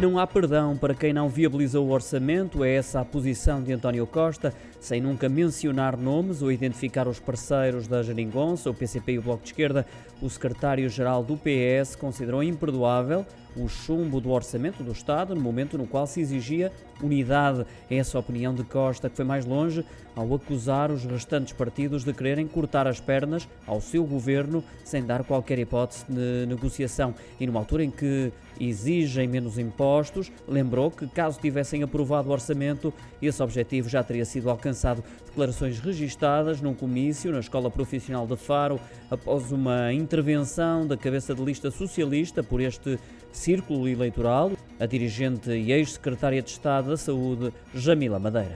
Não há perdão para quem não viabilizou o orçamento, é essa a posição de António Costa, sem nunca mencionar nomes ou identificar os parceiros da Jeringonça, o PCP e o Bloco de Esquerda. O secretário-geral do PS considerou imperdoável o chumbo do orçamento do Estado no momento no qual se exigia unidade. É essa a opinião de Costa, que foi mais longe ao acusar os restantes partidos de quererem cortar as pernas ao seu governo sem dar qualquer hipótese de negociação. E numa altura em que exigem menos impostos, lembrou que caso tivessem aprovado o orçamento, esse objetivo já teria sido alcançado. Declarações registadas num comício na Escola Profissional de Faro após uma intervenção da cabeça de lista socialista por este círculo eleitoral, a dirigente e ex-secretária de Estado da Saúde, Jamila Madeira.